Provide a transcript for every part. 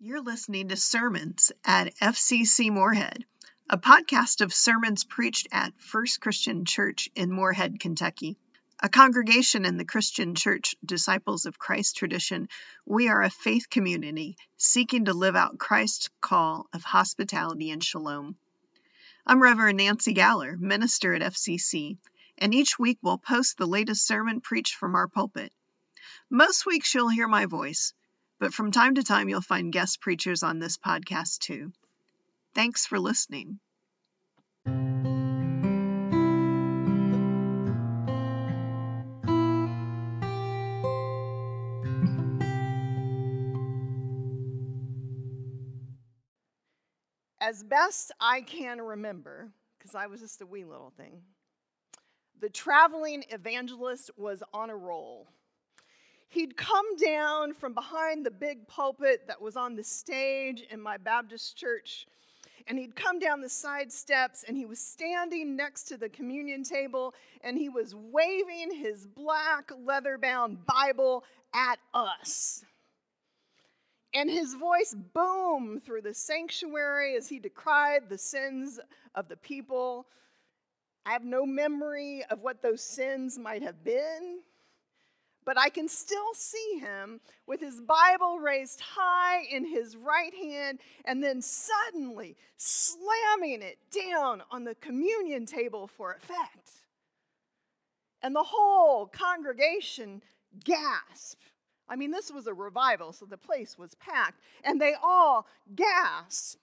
You're listening to Sermons at FCC Morehead, a podcast of sermons preached at First Christian Church in Morehead, Kentucky. A congregation in the Christian Church Disciples of Christ tradition, we are a faith community seeking to live out Christ's call of hospitality and shalom. I'm Reverend Nancy Galler, minister at FCC, and each week we'll post the latest sermon preached from our pulpit. Most weeks you'll hear my voice, but from time to time you'll find guest preachers on this podcast too. Thanks for listening. As best I can remember, because I was just a wee little thing, the traveling evangelist was on a roll. He'd come down from behind the big pulpit that was on the stage in my Baptist church, and he'd come down the side steps, and he was standing next to the communion table, and he was waving his black leather bound Bible at us. And his voice boomed through the sanctuary as he decried the sins of the people. I have no memory of what those sins might have been but I can still see him with his Bible raised high in his right hand and then suddenly slamming it down on the communion table for effect. And the whole congregation gasped. I mean, this was a revival, so the place was packed, and they all gasped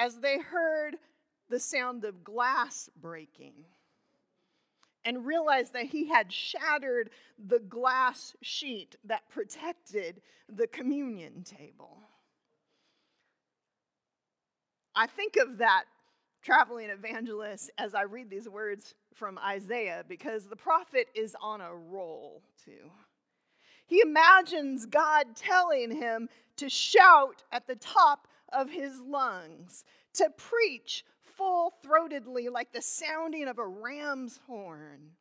as they heard the sound of glass breaking and realized that he had shattered the glass sheet that protected the communion table. I think of that traveling evangelist as I read these words from Isaiah because the prophet is on a roll too. He imagines God telling him to shout at the top of his lungs, to preach full throatedly like the sounding of a ram's horn.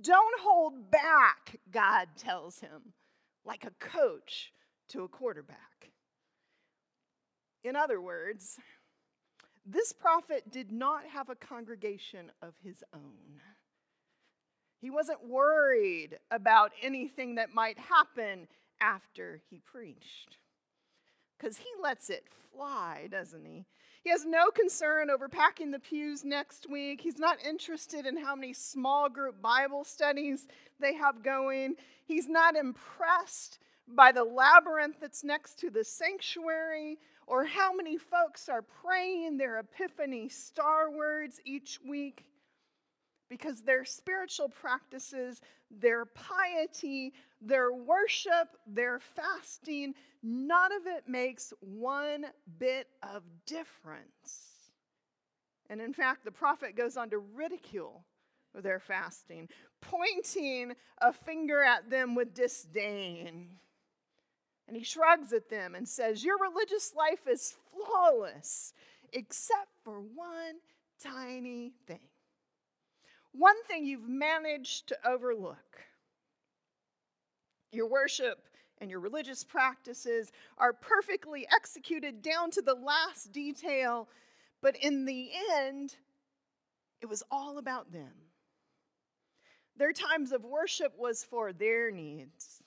Don't hold back, God tells him, like a coach to a quarterback. In other words, this prophet did not have a congregation of his own. He wasn't worried about anything that might happen after he preached. Because he lets it fly, doesn't he? He has no concern over packing the pews next week. He's not interested in how many small group Bible studies they have going. He's not impressed by the labyrinth that's next to the sanctuary or how many folks are praying their epiphany star words each week because their spiritual practices, their piety, their worship, their fasting, none of it makes one bit of difference. And in fact, the prophet goes on to ridicule their fasting, pointing a finger at them with disdain. And he shrugs at them and says, Your religious life is flawless, except for one tiny thing. One thing you've managed to overlook your worship and your religious practices are perfectly executed down to the last detail, but in the end, it was all about them. Their times of worship was for their needs,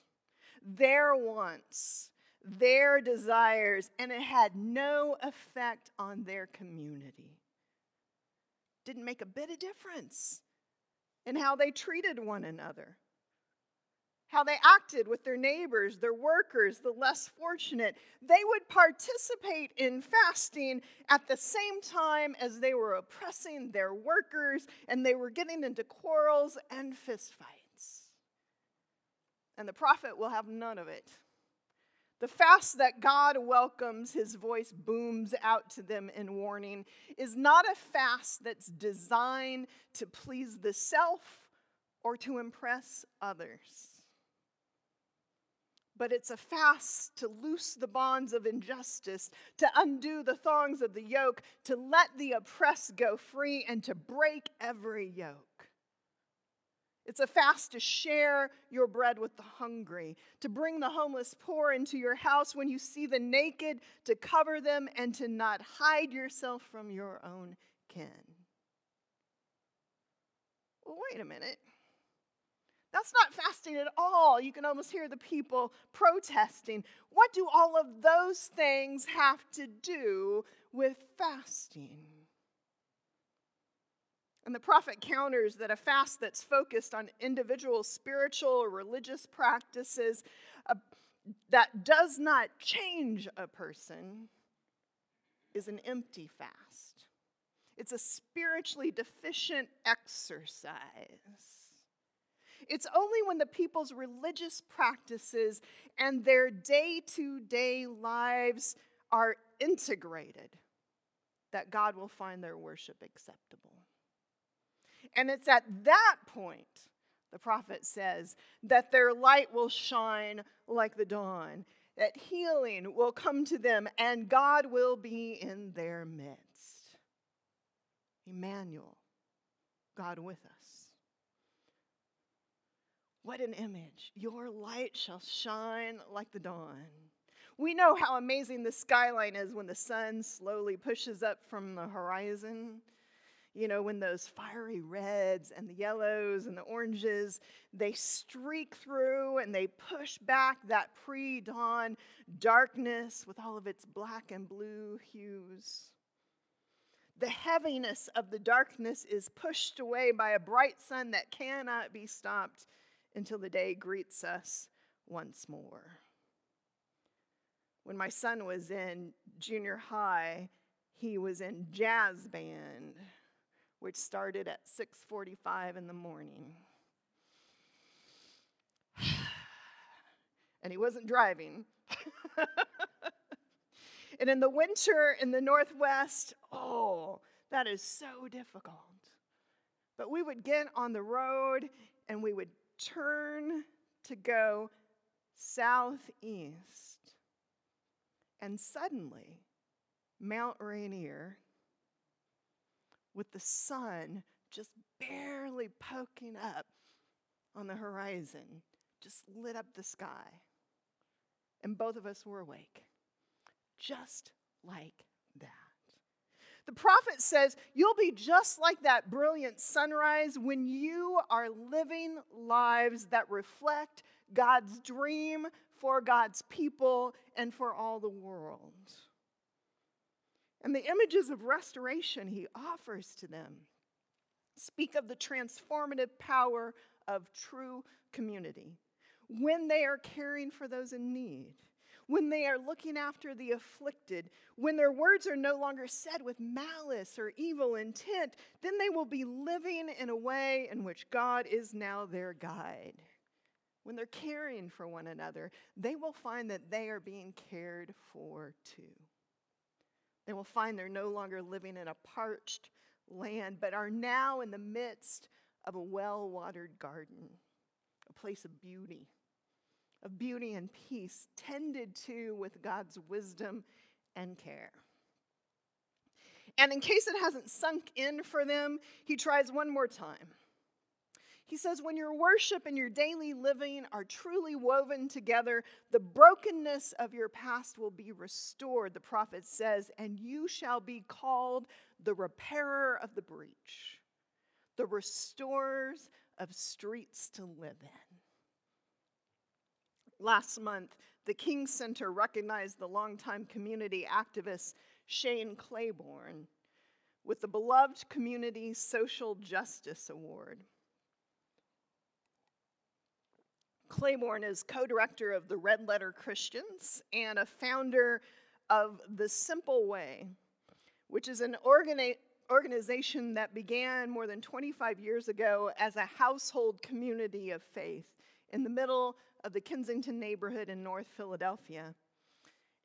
their wants, their desires, and it had no effect on their community. Didn't make a bit of difference in how they treated one another how they acted with their neighbors, their workers, the less fortunate. They would participate in fasting at the same time as they were oppressing their workers and they were getting into quarrels and fistfights. And the prophet will have none of it. The fast that God welcomes, his voice booms out to them in warning, is not a fast that's designed to please the self or to impress others but it's a fast to loose the bonds of injustice, to undo the thongs of the yoke, to let the oppressed go free, and to break every yoke. It's a fast to share your bread with the hungry, to bring the homeless poor into your house when you see the naked, to cover them, and to not hide yourself from your own kin. Well, wait a minute. That's not fasting at all. You can almost hear the people protesting. What do all of those things have to do with fasting? And the prophet counters that a fast that's focused on individual spiritual or religious practices uh, that does not change a person is an empty fast. It's a spiritually deficient exercise. It's only when the people's religious practices and their day to day lives are integrated that God will find their worship acceptable. And it's at that point, the prophet says, that their light will shine like the dawn, that healing will come to them, and God will be in their midst. Emmanuel, God with us. What an image. Your light shall shine like the dawn. We know how amazing the skyline is when the sun slowly pushes up from the horizon you know, when those fiery reds and the yellows and the oranges, they streak through and they push back that pre dawn darkness with all of its black and blue hues. The heaviness of the darkness is pushed away by a bright sun that cannot be stopped until the day greets us once more. When my son was in junior high, he was in jazz band which started at 6:45 in the morning. and he wasn't driving. and in the winter in the Northwest, oh, that is so difficult. But we would get on the road and we would turn to go southeast. And suddenly, Mount Rainier with the sun just barely poking up on the horizon, just lit up the sky. And both of us were awake, just like that. The prophet says, You'll be just like that brilliant sunrise when you are living lives that reflect God's dream for God's people and for all the world and the images of restoration he offers to them speak of the transformative power of true community when they are caring for those in need, when they are looking after the afflicted, when their words are no longer said with malice or evil intent, then they will be living in a way in which God is now their guide. When they're caring for one another, they will find that they are being cared for too. They will find they're no longer living in a parched land, but are now in the midst of a well watered garden, a place of beauty, of beauty and peace, tended to with God's wisdom and care. And in case it hasn't sunk in for them, he tries one more time. He says, when your worship and your daily living are truly woven together, the brokenness of your past will be restored, the prophet says, and you shall be called the repairer of the breach, the restorers of streets to live in. Last month, the King Center recognized the longtime community activist Shane Claiborne with the Beloved Community Social Justice Award. Claiborne is co director of the Red Letter Christians and a founder of The Simple Way, which is an organi- organization that began more than 25 years ago as a household community of faith in the middle of the Kensington neighborhood in North Philadelphia.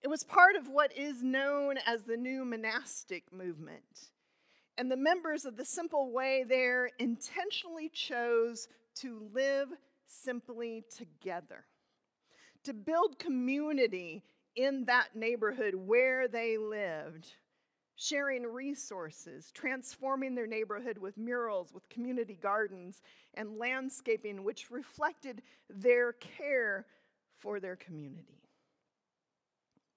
It was part of what is known as the new monastic movement. And the members of the Simple Way there intentionally chose to live simply together, to build community in that neighborhood where they lived, sharing resources, transforming their neighborhood with murals, with community gardens, and landscaping which reflected their care for their community.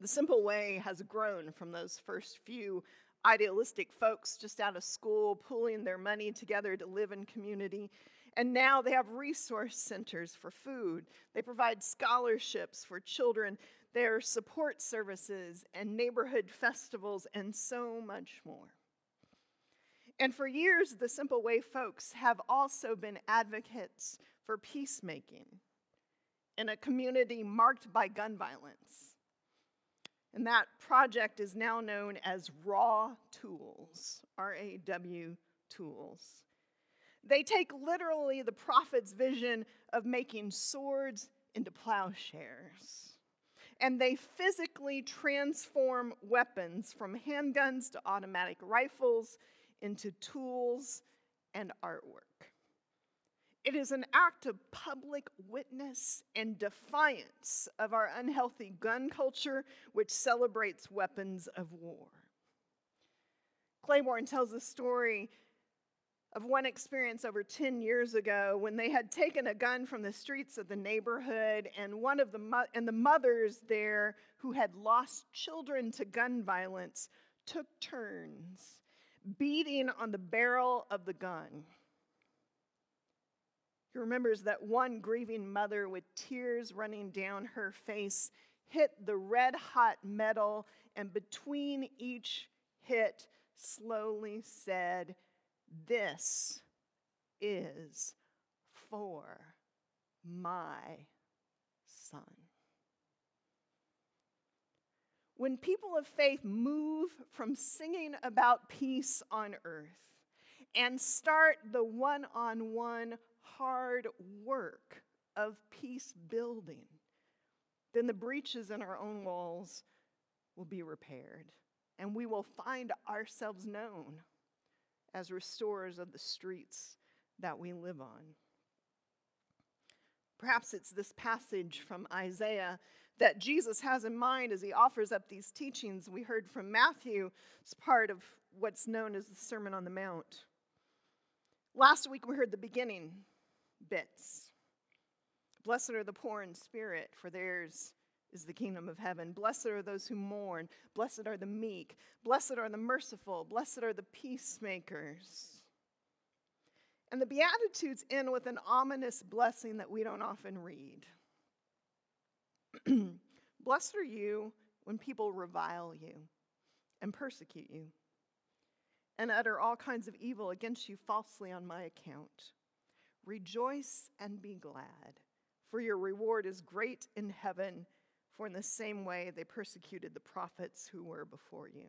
The Simple Way has grown from those first few idealistic folks just out of school, pooling their money together to live in community. And now they have resource centers for food. They provide scholarships for children, their support services, and neighborhood festivals, and so much more. And for years, the Simple Way folks have also been advocates for peacemaking in a community marked by gun violence. And that project is now known as Raw Tools, R A W Tools. They take literally the prophet's vision of making swords into plowshares. And they physically transform weapons from handguns to automatic rifles into tools and artwork. It is an act of public witness and defiance of our unhealthy gun culture, which celebrates weapons of war. Claiborne tells a story of one experience over 10 years ago when they had taken a gun from the streets of the neighborhood and one of the mo- and the mothers there who had lost children to gun violence took turns beating on the barrel of the gun. He remembers that one grieving mother with tears running down her face hit the red hot metal and between each hit slowly said, This is for my son. When people of faith move from singing about peace on earth and start the one on one hard work of peace building, then the breaches in our own walls will be repaired, and we will find ourselves known as restorers of the streets that we live on. Perhaps it's this passage from Isaiah that Jesus has in mind as he offers up these teachings we heard from Matthew as part of what's known as the Sermon on the Mount. Last week we heard the beginning bits. Blessed are the poor in spirit, for theirs is the kingdom of heaven. Blessed are those who mourn. Blessed are the meek. Blessed are the merciful. Blessed are the peacemakers. And the Beatitudes end with an ominous blessing that we don't often read. Blessed are you when people revile you and persecute you and utter all kinds of evil against you falsely on my account. Rejoice and be glad, for your reward is great in heaven, for in the same way they persecuted the prophets who were before you.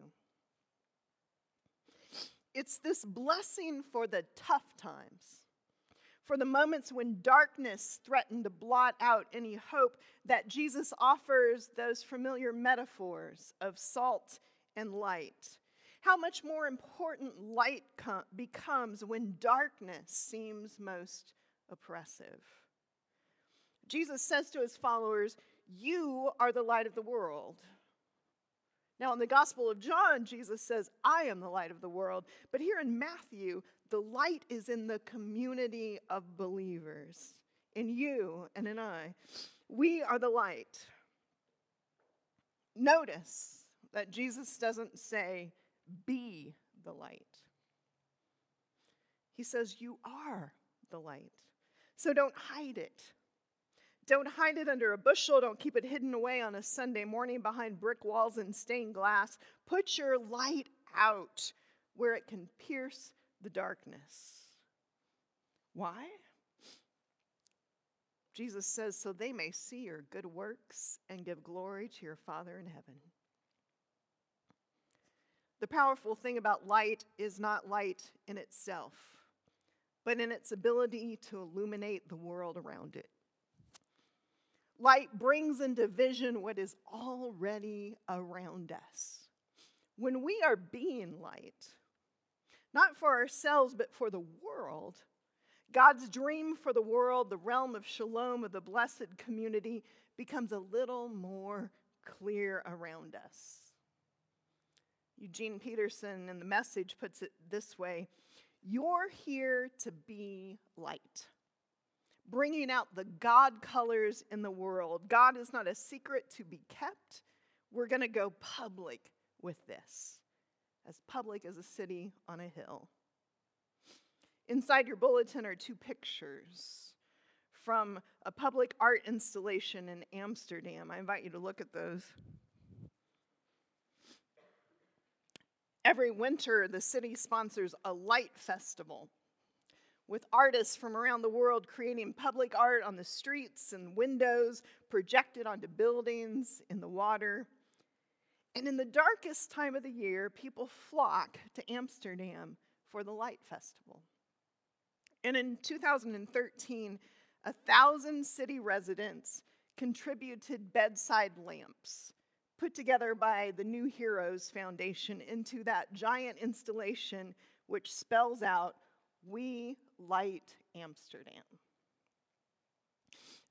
It's this blessing for the tough times, for the moments when darkness threatened to blot out any hope, that Jesus offers those familiar metaphors of salt and light how much more important light com- becomes when darkness seems most oppressive. Jesus says to his followers, You are the light of the world. Now, in the Gospel of John, Jesus says, I am the light of the world. But here in Matthew, the light is in the community of believers, in you and in I. We are the light. Notice that Jesus doesn't say, be the light. He says, You are the light. So don't hide it. Don't hide it under a bushel. Don't keep it hidden away on a Sunday morning behind brick walls and stained glass. Put your light out where it can pierce the darkness. Why? Jesus says, so they may see your good works and give glory to your Father in heaven. The powerful thing about light is not light in itself, but in its ability to illuminate the world around it. Light brings into vision what is already around us. When we are being light, not for ourselves, but for the world, God's dream for the world, the realm of shalom, of the blessed community, becomes a little more clear around us. Eugene Peterson in the message puts it this way You're here to be light, bringing out the God colors in the world. God is not a secret to be kept. We're going to go public with this, as public as a city on a hill. Inside your bulletin are two pictures from a public art installation in Amsterdam. I invite you to look at those. Every winter, the city sponsors a light festival with artists from around the world creating public art on the streets and windows, projected onto buildings, in the water. And in the darkest time of the year, people flock to Amsterdam for the Light Festival. And in 2013, a thousand city residents contributed bedside lamps put together by the New Heroes Foundation into that giant installation which spells out, We Light Amsterdam.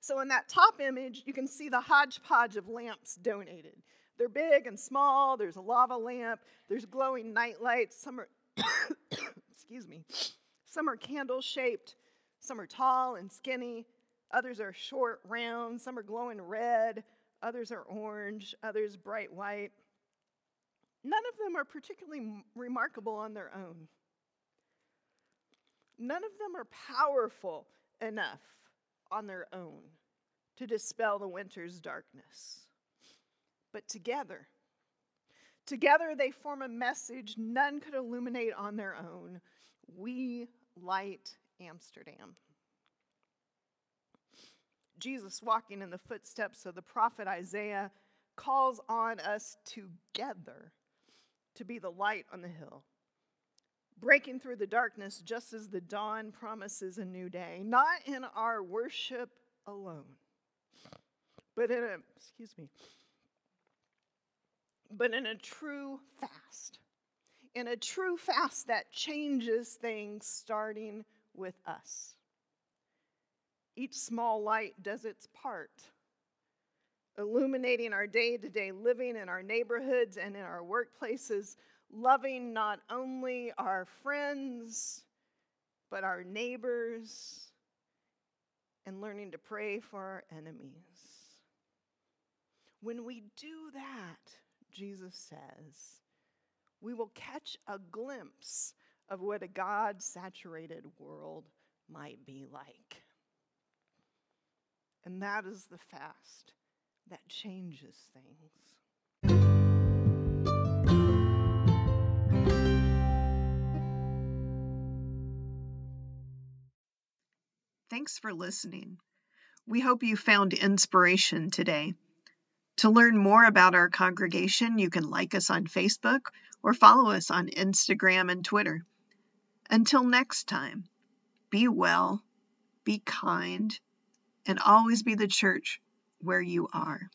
So, in that top image, you can see the hodgepodge of lamps donated. They're big and small, there's a lava lamp, there's glowing night lights, some are, excuse me, some are candle shaped, some are tall and skinny, others are short, round, some are glowing red, others are orange, others bright white. None of them are particularly remarkable on their own. None of them are powerful enough on their own to dispel the winter's darkness. But together, together they form a message none could illuminate on their own. We light Amsterdam. Jesus, walking in the footsteps of the prophet Isaiah, calls on us together to be the light on the hill, breaking through the darkness just as the dawn promises a new day, not in our worship alone, but in a, excuse me, but in a true fast in a true fast that changes things starting with us. Each small light does its part, illuminating our day to day living in our neighborhoods and in our workplaces, loving not only our friends, but our neighbors, and learning to pray for our enemies. When we do that, Jesus says, we will catch a glimpse of what a God saturated world might be like. And that is the fast that changes things. Thanks for listening. We hope you found inspiration today. To learn more about our congregation, you can like us on Facebook or follow us on Instagram and Twitter. Until next time, be well, be kind, and always be the church where you are.